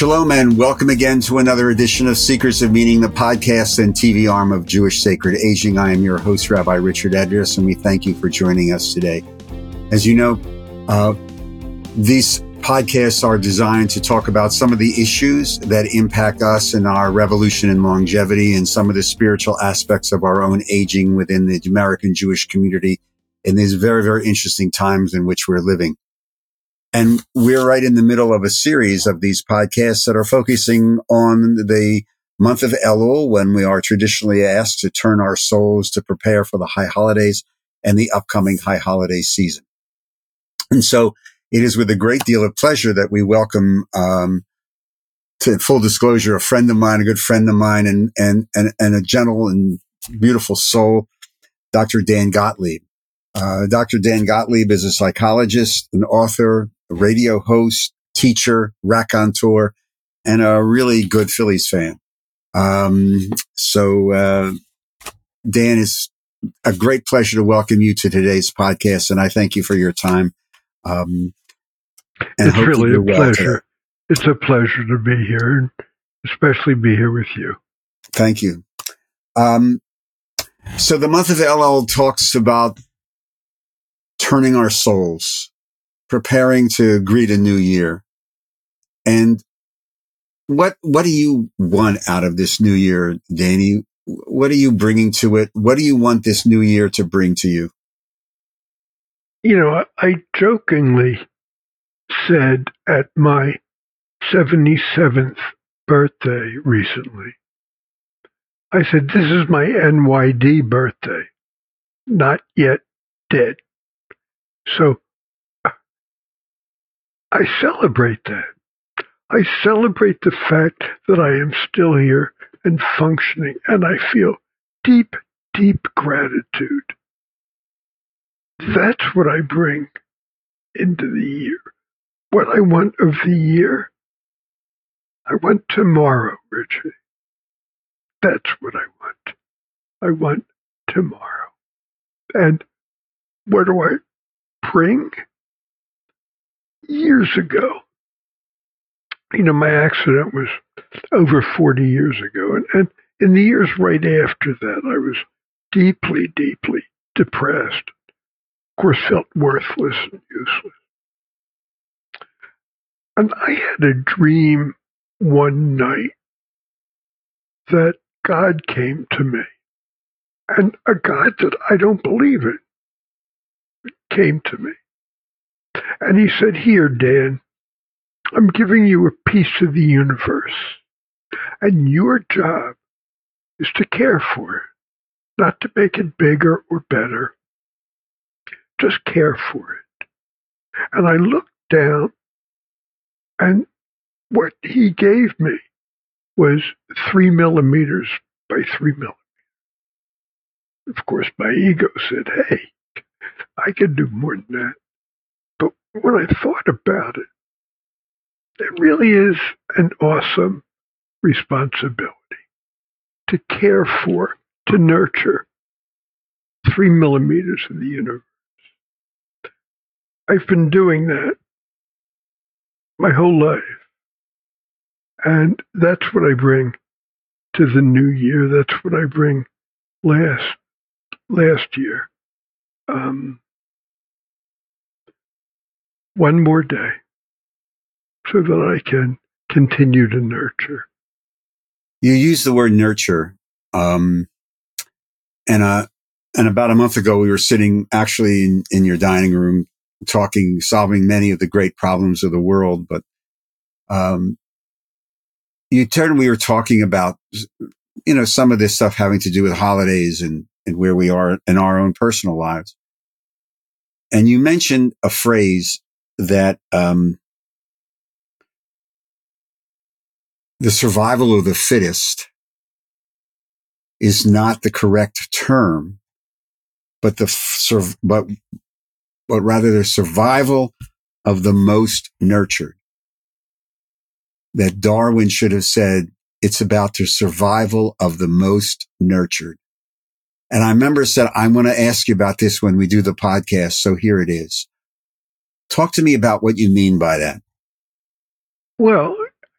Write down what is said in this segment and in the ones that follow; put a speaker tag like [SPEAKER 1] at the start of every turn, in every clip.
[SPEAKER 1] Shalom and welcome again to another edition of Seekers of Meaning, the podcast and TV arm of Jewish Sacred Aging. I am your host, Rabbi Richard Address, and we thank you for joining us today. As you know, uh, these podcasts are designed to talk about some of the issues that impact us in our revolution in longevity and some of the spiritual aspects of our own aging within the American Jewish community in these very, very interesting times in which we're living. And we're right in the middle of a series of these podcasts that are focusing on the month of Elul when we are traditionally asked to turn our souls to prepare for the high holidays and the upcoming high holiday season. And so it is with a great deal of pleasure that we welcome, um, to full disclosure, a friend of mine, a good friend of mine and, and, and, and a gentle and beautiful soul, Dr. Dan Gottlieb. Uh, Dr. Dan Gottlieb is a psychologist, an author, radio host, teacher, raconteur, and a really good Phillies fan. Um, so, uh, Dan, it's a great pleasure to welcome you to today's podcast, and I thank you for your time. Um,
[SPEAKER 2] it's really a pleasure. Well it's a pleasure to be here, and especially be here with you.
[SPEAKER 1] Thank you. Um, so the month of Elul talks about turning our souls preparing to greet a new year. And what, what do you want out of this new year, Danny? What are you bringing to it? What do you want this new year to bring to you?
[SPEAKER 2] You know, I jokingly said at my 77th birthday recently, I said, this is my NYD birthday, not yet dead. So I celebrate that. I celebrate the fact that I am still here and functioning, and I feel deep, deep gratitude. That's what I bring into the year. What I want of the year, I want tomorrow, Richie. That's what I want. I want tomorrow. And what do I bring? Years ago. You know, my accident was over 40 years ago. And, and in the years right after that, I was deeply, deeply depressed. Of course, felt worthless and useless. And I had a dream one night that God came to me. And a God that I don't believe in came to me. And he said, Here, Dan, I'm giving you a piece of the universe. And your job is to care for it, not to make it bigger or better. Just care for it. And I looked down, and what he gave me was three millimeters by three millimeters. Of course, my ego said, Hey, I can do more than that. When I thought about it, it really is an awesome responsibility to care for, to nurture three millimeters of the universe. I've been doing that my whole life. And that's what I bring to the new year. That's what I bring last last year. Um, one more day so that I can continue to nurture.
[SPEAKER 1] You use the word nurture. Um, and, uh, and about a month ago, we were sitting actually in, in your dining room talking, solving many of the great problems of the world. But, um, you turned, we were talking about, you know, some of this stuff having to do with holidays and, and where we are in our own personal lives. And you mentioned a phrase that um, the survival of the fittest is not the correct term, but the but but rather the survival of the most nurtured. That Darwin should have said it's about the survival of the most nurtured. And I remember said, I'm going to ask you about this when we do the podcast. So here it is. Talk to me about what you mean by that.
[SPEAKER 2] Well,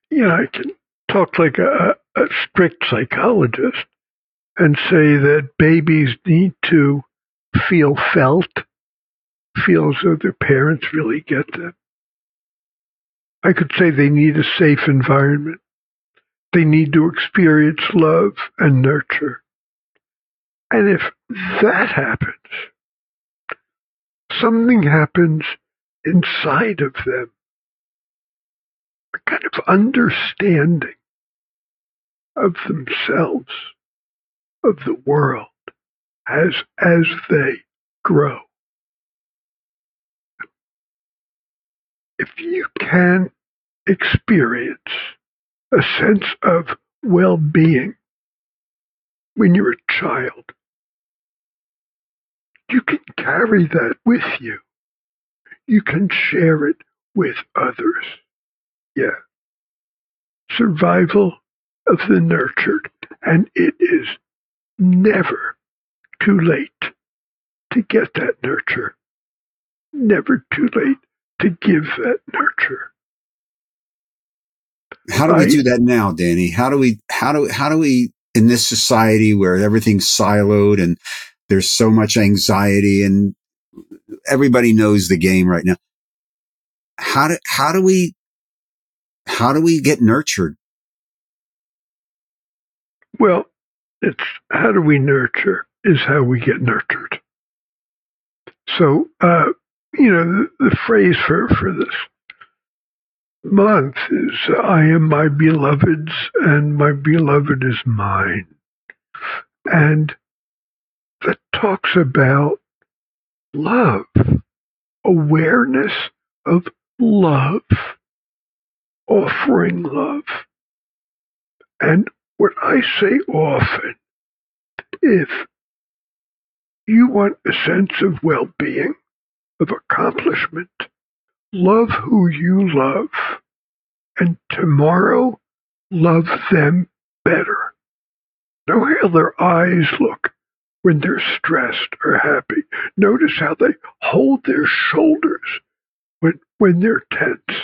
[SPEAKER 2] you know, I can talk like a, a strict psychologist and say that babies need to feel felt, feel as though their parents really get them. I could say they need a safe environment. They need to experience love and nurture. And if that happens, something happens inside of them. A kind of understanding of themselves, of the world, as, as they grow. If you can experience a sense of well being when you're a child, you can carry that with you. You can share it with others. Yeah. Survival of the nurtured. And it is never too late to get that nurture. Never too late to give that nurture.
[SPEAKER 1] How do we do that now, Danny? How do we, how do, how do we, in this society where everything's siloed and there's so much anxiety and everybody knows the game right now. How do, how do we, how do we get nurtured?
[SPEAKER 2] Well, it's how do we nurture is how we get nurtured. So, uh, you know, the, the, phrase for, for this month is I am my beloved's and my beloved is mine. And that talks about love, awareness of love, offering love. And what I say often, if you want a sense of well being, of accomplishment, love who you love, and tomorrow love them better. Know how their eyes look when they're stressed or happy. Notice how they hold their shoulders when, when they're tense.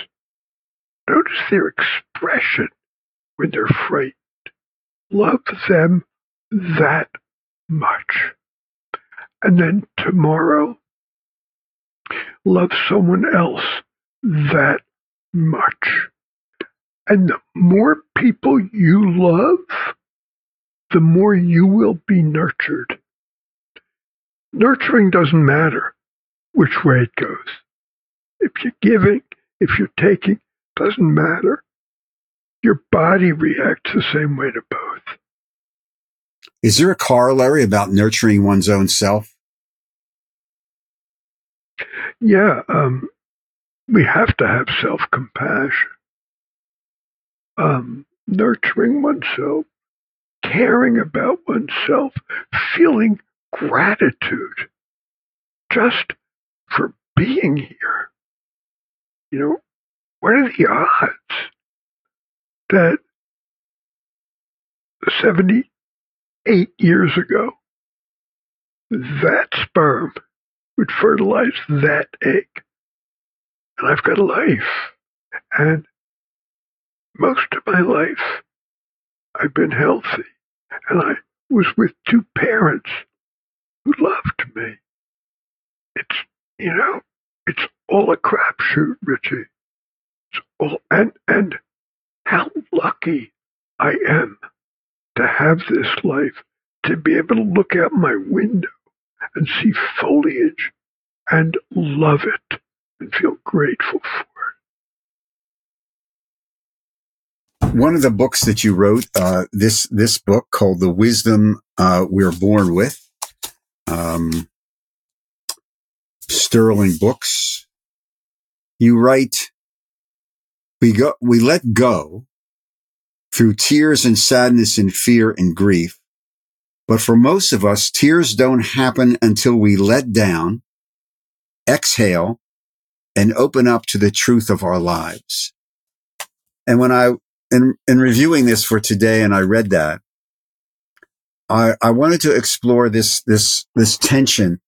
[SPEAKER 2] Notice their expression when they're frightened. Love them that much. And then tomorrow, love someone else that much. And the more people you love, the more you will be nurtured. Nurturing doesn't matter which way it goes. If you're giving, if you're taking, doesn't matter. Your body reacts the same way to both.
[SPEAKER 1] Is there a corollary about nurturing one's own self?
[SPEAKER 2] Yeah, um, we have to have self compassion. Um, nurturing oneself, caring about oneself, feeling gratitude just for being here. You know, what are the odds that 78 years ago, that sperm would fertilize that egg? And I've got a life. And most of my life, I've been healthy. And I was with two parents loved me. It's, you know, it's all a crapshoot, Richie. It's all, and, and how lucky I am to have this life, to be able to look out my window and see foliage and love it and feel grateful for
[SPEAKER 1] it. One of the books that you wrote, uh, this this book called "The Wisdom uh, We're Born With," um, Sterling Books. You write, "We go, we let go through tears and sadness and fear and grief." But for most of us, tears don't happen until we let down, exhale, and open up to the truth of our lives. And when I, in, in reviewing this for today and I read that, I, I wanted to explore this, this, this tension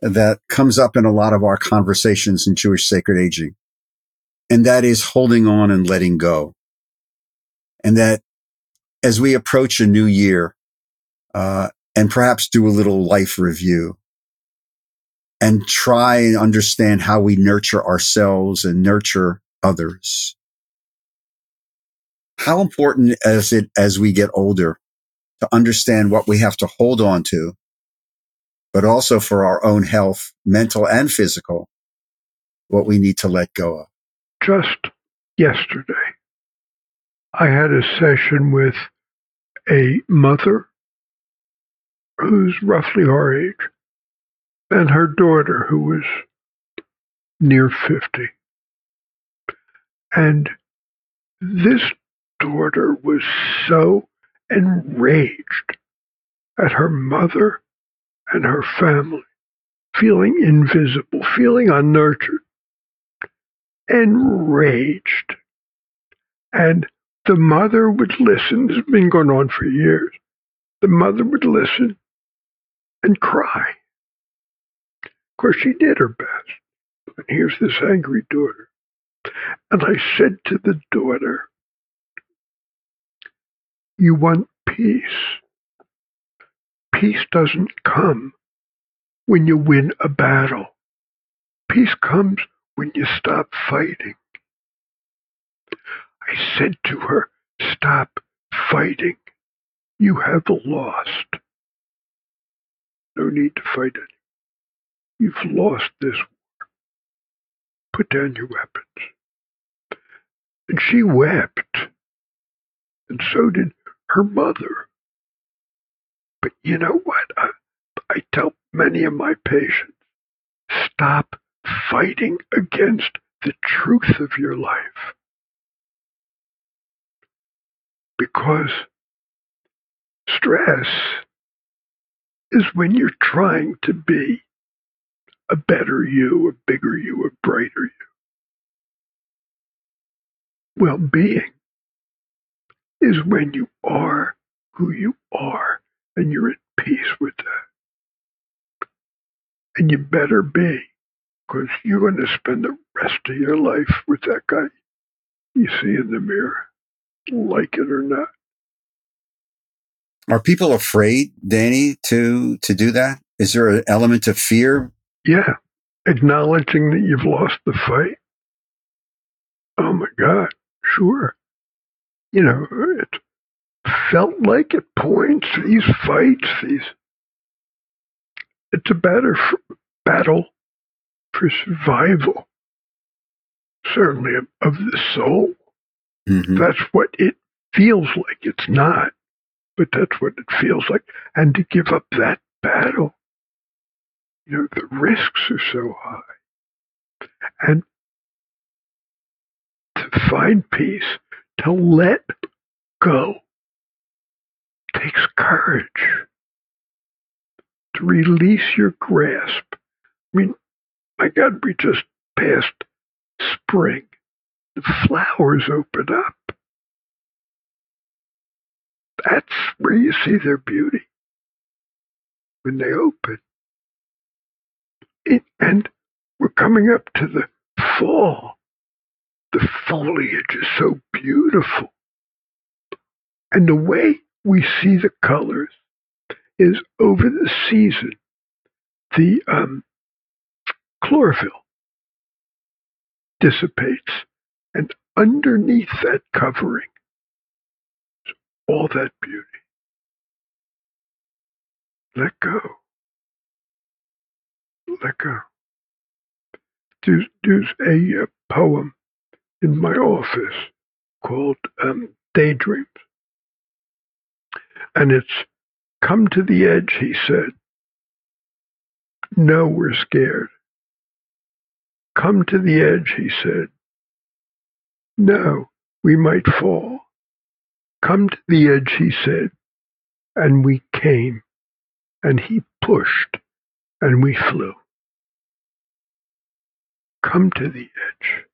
[SPEAKER 1] that comes up in a lot of our conversations in Jewish sacred aging. And that is holding on and letting go. And that as we approach a new year, uh, and perhaps do a little life review and try and understand how we nurture ourselves and nurture others. How important is it as we get older to understand what we have to hold on to, but also for our own health, mental and physical, what we need to let go of?
[SPEAKER 2] Just yesterday, I had a session with a mother who's roughly our age and her daughter who was near 50. And this daughter was so enraged at her mother and her family, feeling invisible, feeling unnurtured, enraged. And the mother would listen. This has been going on for years. The mother would listen and cry. Of course, she did her best. And here's this angry daughter. And I said to the daughter, You want peace. Peace doesn't come when you win a battle. Peace comes when you stop fighting. I said to her, Stop fighting. You have lost. No need to fight it. You've lost this war. Put down your weapons. And she wept. And so did her mother. But you know what? I, I tell many of my patients stop fighting against the truth of your life. Because stress is when you're trying to be a better you, a bigger you, a brighter you. Well being is when you are who you are and you're at peace with that. And you better be, because you're going to spend the rest of your life with that guy you see in the mirror, like it or not.
[SPEAKER 1] Are people afraid, Danny, to to do that? Is there an element of fear?
[SPEAKER 2] Yeah, acknowledging that you've lost the fight. Oh my God, sure. You know, it felt like at points these fights, these. It's a better f- battle for survival, certainly of, of the soul.
[SPEAKER 1] Mm-hmm.
[SPEAKER 2] That's what it feels like. It's not but that's what it feels like. And to give up that battle, you know, the risks are so high. And to find peace, to let go, takes courage. To release your grasp. I mean, my God, we just passed spring. The flowers open up that's where you see their beauty when they open. It, and we're coming up to the fall. The foliage is so beautiful. And the way we see the colors is over the season, the um, chlorophyll dissipates, and underneath that covering is all that beauty. Let go. Let go. There's, there's a, a poem in my office called um, Daydreams. And it's come to the edge, he said. No, we're scared. Come to the edge, he said. No, we might fall. Come to the edge, he said. And we came, and he pushed, and we flew. Come to the edge.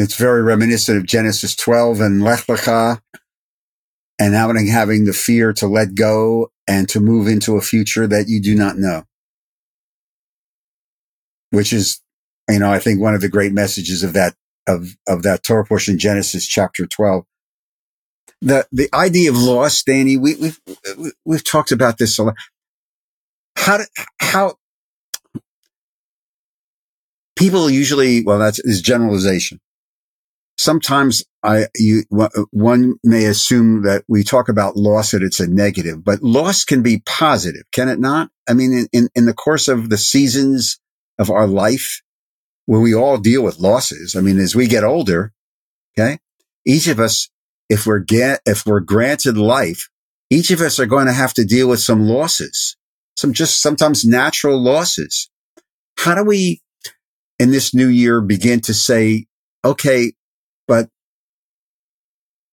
[SPEAKER 1] It's very reminiscent of Genesis 12 and Lech Lecha and having, having the fear to let go and to move into a future that you do not know. Which is, you know, I think one of the great messages of that, of, of that Torah portion, Genesis chapter 12 the the idea of loss, Danny. We, we've we've talked about this a lot. How do, how people usually well that's is generalization. Sometimes I you one may assume that we talk about loss that it's a negative, but loss can be positive, can it not? I mean, in, in, in the course of the seasons of our life, where we all deal with losses. I mean, as we get older, okay, each of us if we're get, if we're granted life, each of us are going to have to deal with some losses, some just sometimes natural losses. How do we in this new year begin to say, okay, but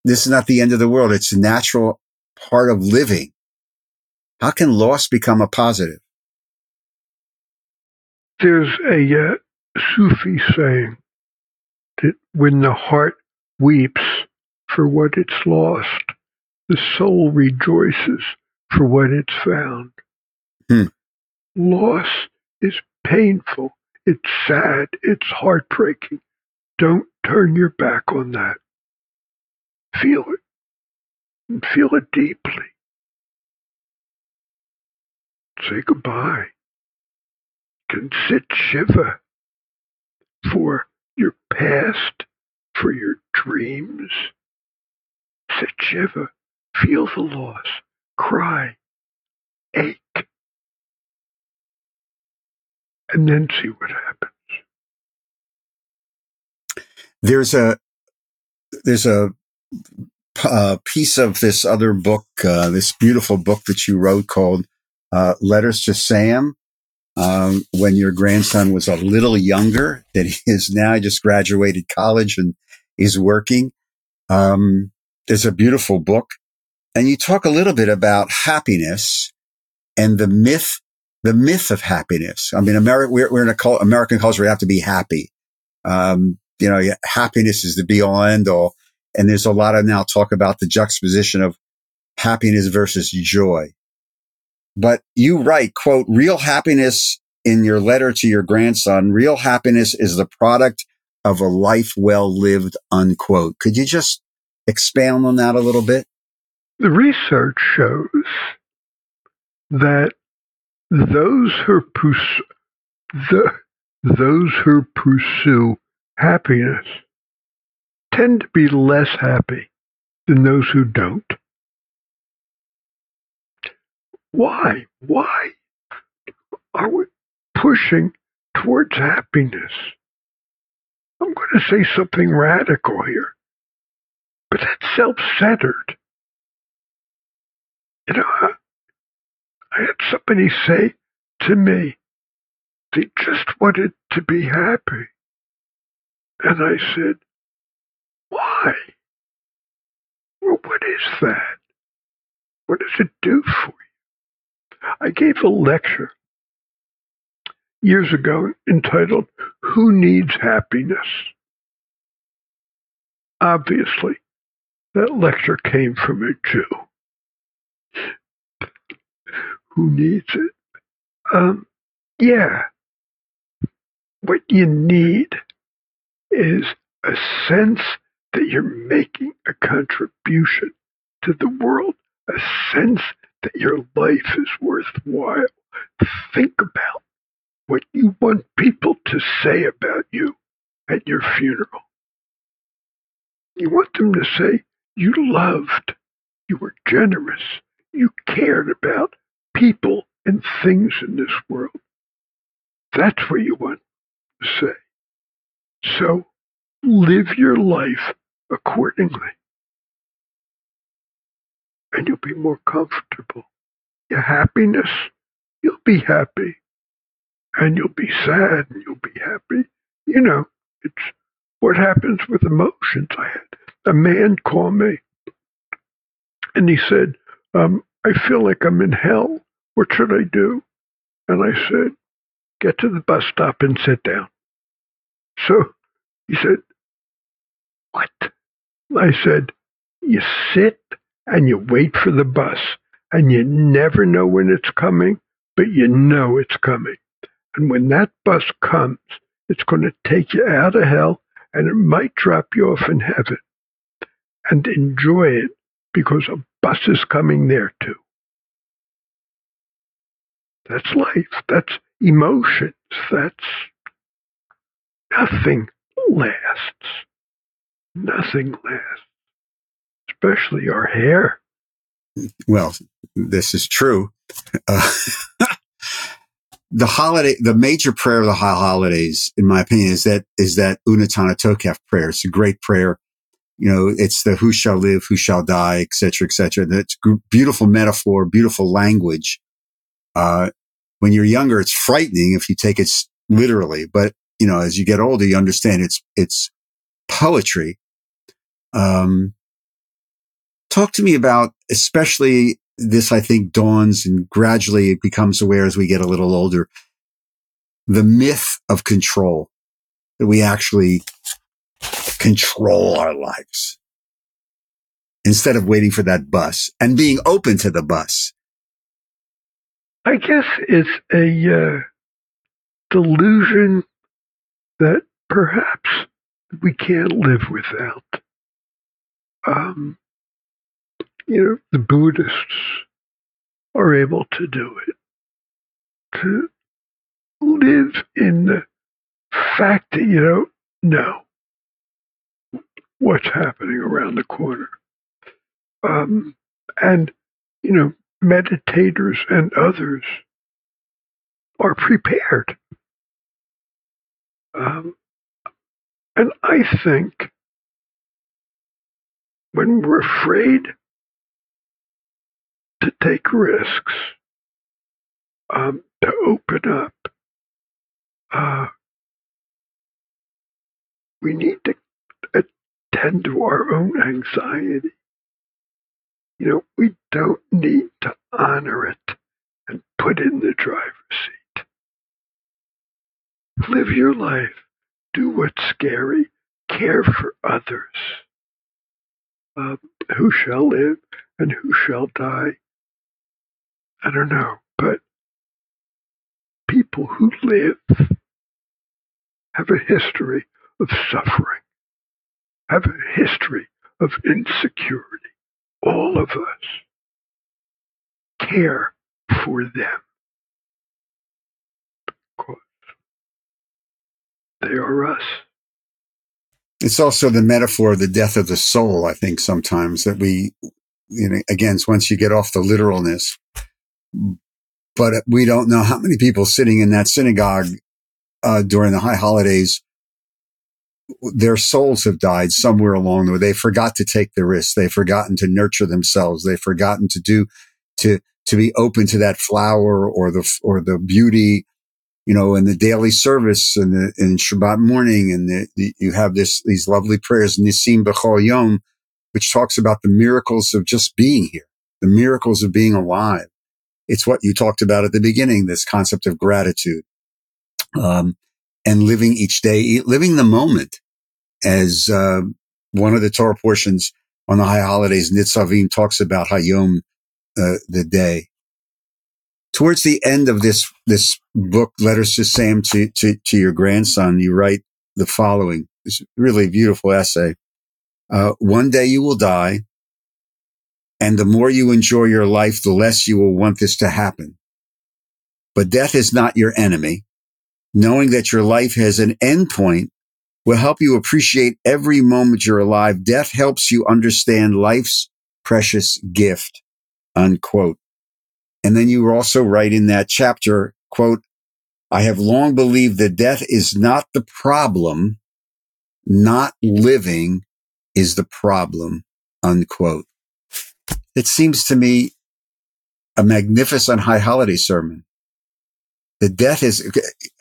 [SPEAKER 1] this is not the end of the world. It's a natural part of living. How can loss become a positive?
[SPEAKER 2] There's a uh, Sufi saying that when the heart weeps, for what it's lost. The soul rejoices for what it's found.
[SPEAKER 1] Hmm.
[SPEAKER 2] Loss is painful. It's sad. It's heartbreaking. Don't turn your back on that. Feel it. And feel it deeply. Say goodbye. Can sit shiva for your past, for your dreams, Sit shiva, feel the loss, cry, ache, and then see what happens.
[SPEAKER 1] There's a there's a, a piece of this other book, uh, this beautiful book that you wrote called uh, "Letters to Sam." Um, when your grandson was a little younger than he is now, just graduated college and is working. Um, there's a beautiful book and you talk a little bit about happiness and the myth, the myth of happiness. I mean, America, we're, we're in a American culture. We have to be happy. Um, you know, happiness is the be all end all. And there's a lot of now talk about the juxtaposition of happiness versus joy. But you write, quote, real happiness in your letter to your grandson, real happiness is the product of a life well lived, unquote. Could you just expand on that a little bit?
[SPEAKER 2] The research shows that those who pursue, the, those who pursue happiness tend to be less happy than those who don't. Why? Why are we pushing towards happiness? I'm going to say something radical here. But that's self-centered. You know, I, I had somebody say to me, they just wanted to be happy. And I said, why? Well, what is that? What does it do for you? I gave a lecture years ago entitled, Who Needs Happiness? Obviously, that lecture came from a Jew. Who needs it? Um, yeah. What you need is a sense that you're making a contribution to the world, a sense that your life is worthwhile. Think about what you want people to say about you at your funeral. You want them to say, you loved. You were generous. You cared about people and things in this world. That's what you want to say. So live your life accordingly. And you'll be more comfortable. Your happiness, you'll be happy. And you'll be sad and you'll be happy. You know, it's what happens with emotions. I had a man called me and he said, um, I feel like I'm in hell. What should I do? And I said, Get to the bus stop and sit down. So he said, What? I said, You sit and you wait for the bus, and you never know when it's coming, but you know it's coming. And when that bus comes, it's going to take you out of hell and it might drop you off in heaven and enjoy it because a bus is coming there too. That's life. That's emotions. That's nothing lasts. Nothing lasts, especially our hair.
[SPEAKER 1] Well, this is true. Uh, the holiday, the major prayer of the high holidays, in my opinion, is that is that Unetanneh Tokef prayer. It's a great prayer. You know, it's the who shall live, who shall die, et cetera, et cetera. That's beautiful metaphor, beautiful language. Uh, when you're younger, it's frightening if you take it literally, but you know, as you get older, you understand it's it's poetry. Um, talk to me about, especially this, I think dawns and gradually it becomes aware as we get a little older. The myth of control that we actually control our lives instead of waiting for that bus and being open to the bus.
[SPEAKER 2] I guess it's a uh, delusion that perhaps we can't live without. Um, you know, the Buddhists are able to do it. To live in the fact that you don't know what's happening around the corner. Um, and, you know, meditators and others are prepared. Um, and I think when we're afraid to take risks, um, to open up, uh, we need to attend to our own anxiety. You know, we don't need to honor it and put in the driver's seat. Live your life. Do what's scary. Care for others. Um, who shall live and who shall die? I don't know, but people who live have a history of suffering, have a history of insecurity. All of us care for them because they are us.
[SPEAKER 1] It's also the metaphor of the death of the soul, I think, sometimes that we, you know, again, once you get off the literalness, but we don't know how many people sitting in that synagogue uh, during the high holidays, their souls have died somewhere along the way. They forgot to take the risks. They've forgotten to nurture themselves. They've forgotten to do, to, to be open to that flower or the, or the beauty, you know, in the daily service and the, in Shabbat morning. And the, the, you have this, these lovely prayers, Nisim B'chol Yom, which talks about the miracles of just being here, the miracles of being alive. It's what you talked about at the beginning, this concept of gratitude. Um, and living each day, living the moment as, uh, one of the Torah portions on the high holidays, Nitzavim talks about Hayom, uh, the day. Towards the end of this, this book, Letters to Sam to, to, to your grandson, you write the following. It's a really beautiful essay. Uh, one day you will die and the more you enjoy your life, the less you will want this to happen. But death is not your enemy. Knowing that your life has an end point will help you appreciate every moment you're alive. Death helps you understand life's precious gift, unquote. And then you also write in that chapter, quote, I have long believed that death is not the problem. Not living is the problem, unquote. It seems to me a magnificent high holiday sermon. The death is,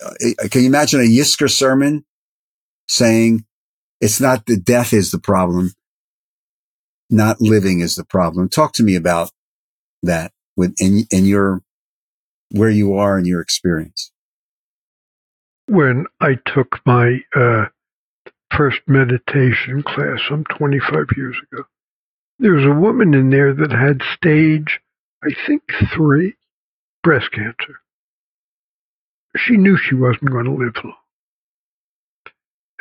[SPEAKER 1] uh, can you imagine a Yizkor sermon saying it's not the death is the problem, not living is the problem? Talk to me about that in your, where you are in your experience.
[SPEAKER 2] When I took my, uh, first meditation class some 25 years ago, there was a woman in there that had stage, I think, three breast cancer. She knew she wasn't going to live long.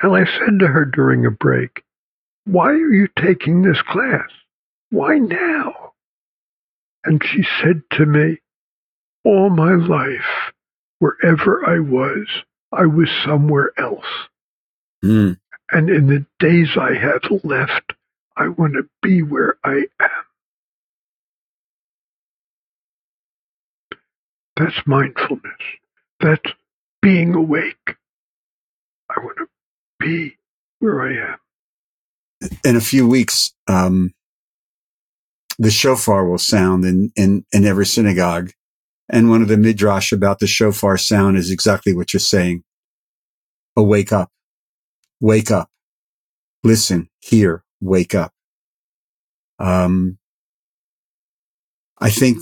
[SPEAKER 2] And I said to her during a break, Why are you taking this class? Why now? And she said to me, All my life, wherever I was, I was somewhere else.
[SPEAKER 1] Mm.
[SPEAKER 2] And in the days I have left, I want to be where I am. That's mindfulness. That's being awake. I want to be where I am.
[SPEAKER 1] In a few weeks, um, the shofar will sound in, in, in every synagogue. And one of the midrash about the shofar sound is exactly what you're saying. Oh, wake up, wake up, listen, hear, wake up. Um, I think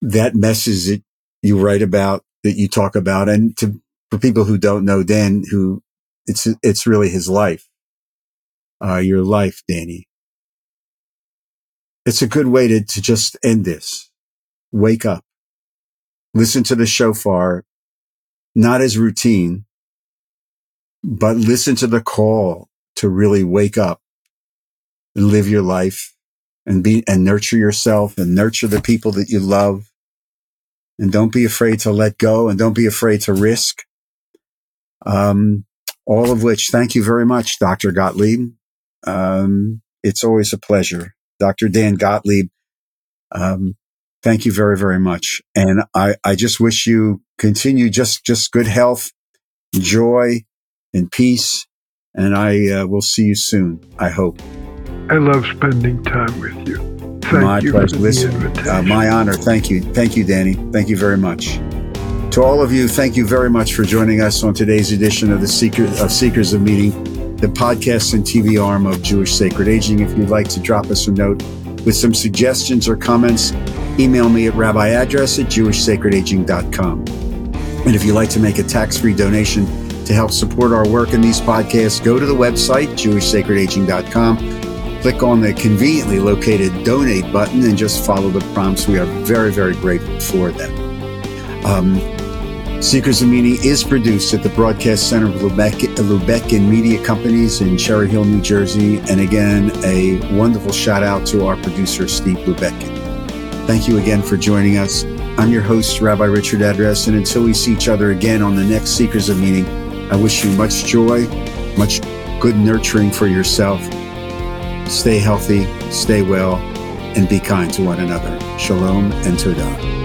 [SPEAKER 1] that message that you write about, that you talk about, and to, for people who don't know Dan, who it's, it's really his life, uh, your life, Danny. It's a good way to, to just end this. Wake up. Listen to the shofar, not as routine, but listen to the call to really wake up and live your life and be, and nurture yourself and nurture the people that you love. And don't be afraid to let go and don't be afraid to risk. Um, all of which, thank you very much, Dr. Gottlieb. Um, it's always a pleasure. Dr. Dan Gottlieb, um, thank you very, very much. And I, I just wish you continue just, just good health, joy, and peace. And I uh, will see you soon, I hope.
[SPEAKER 2] I love spending time with you. Thank
[SPEAKER 1] my
[SPEAKER 2] you
[SPEAKER 1] pleasure. Listen, uh, my honor. Thank you. Thank you, Danny. Thank you very much. To all of you, thank you very much for joining us on today's edition of the Seeker, of Seekers of Meaning, the podcast and TV arm of Jewish Sacred Aging. If you'd like to drop us a note with some suggestions or comments, email me at rabbiaddress at jewishsacredaging.com. And if you'd like to make a tax-free donation to help support our work in these podcasts, go to the website, jewishsacredaging.com click on the conveniently located donate button and just follow the prompts. We are very, very grateful for them. Um, Seekers of Meaning is produced at the Broadcast Center of Lubeck, Lubeck and Media Companies in Cherry Hill, New Jersey. And again, a wonderful shout out to our producer, Steve Lubeck. Thank you again for joining us. I'm your host, Rabbi Richard Address, and until we see each other again on the next Seekers of Meaning, I wish you much joy, much good nurturing for yourself. Stay healthy, stay well, and be kind to one another. Shalom and Todah.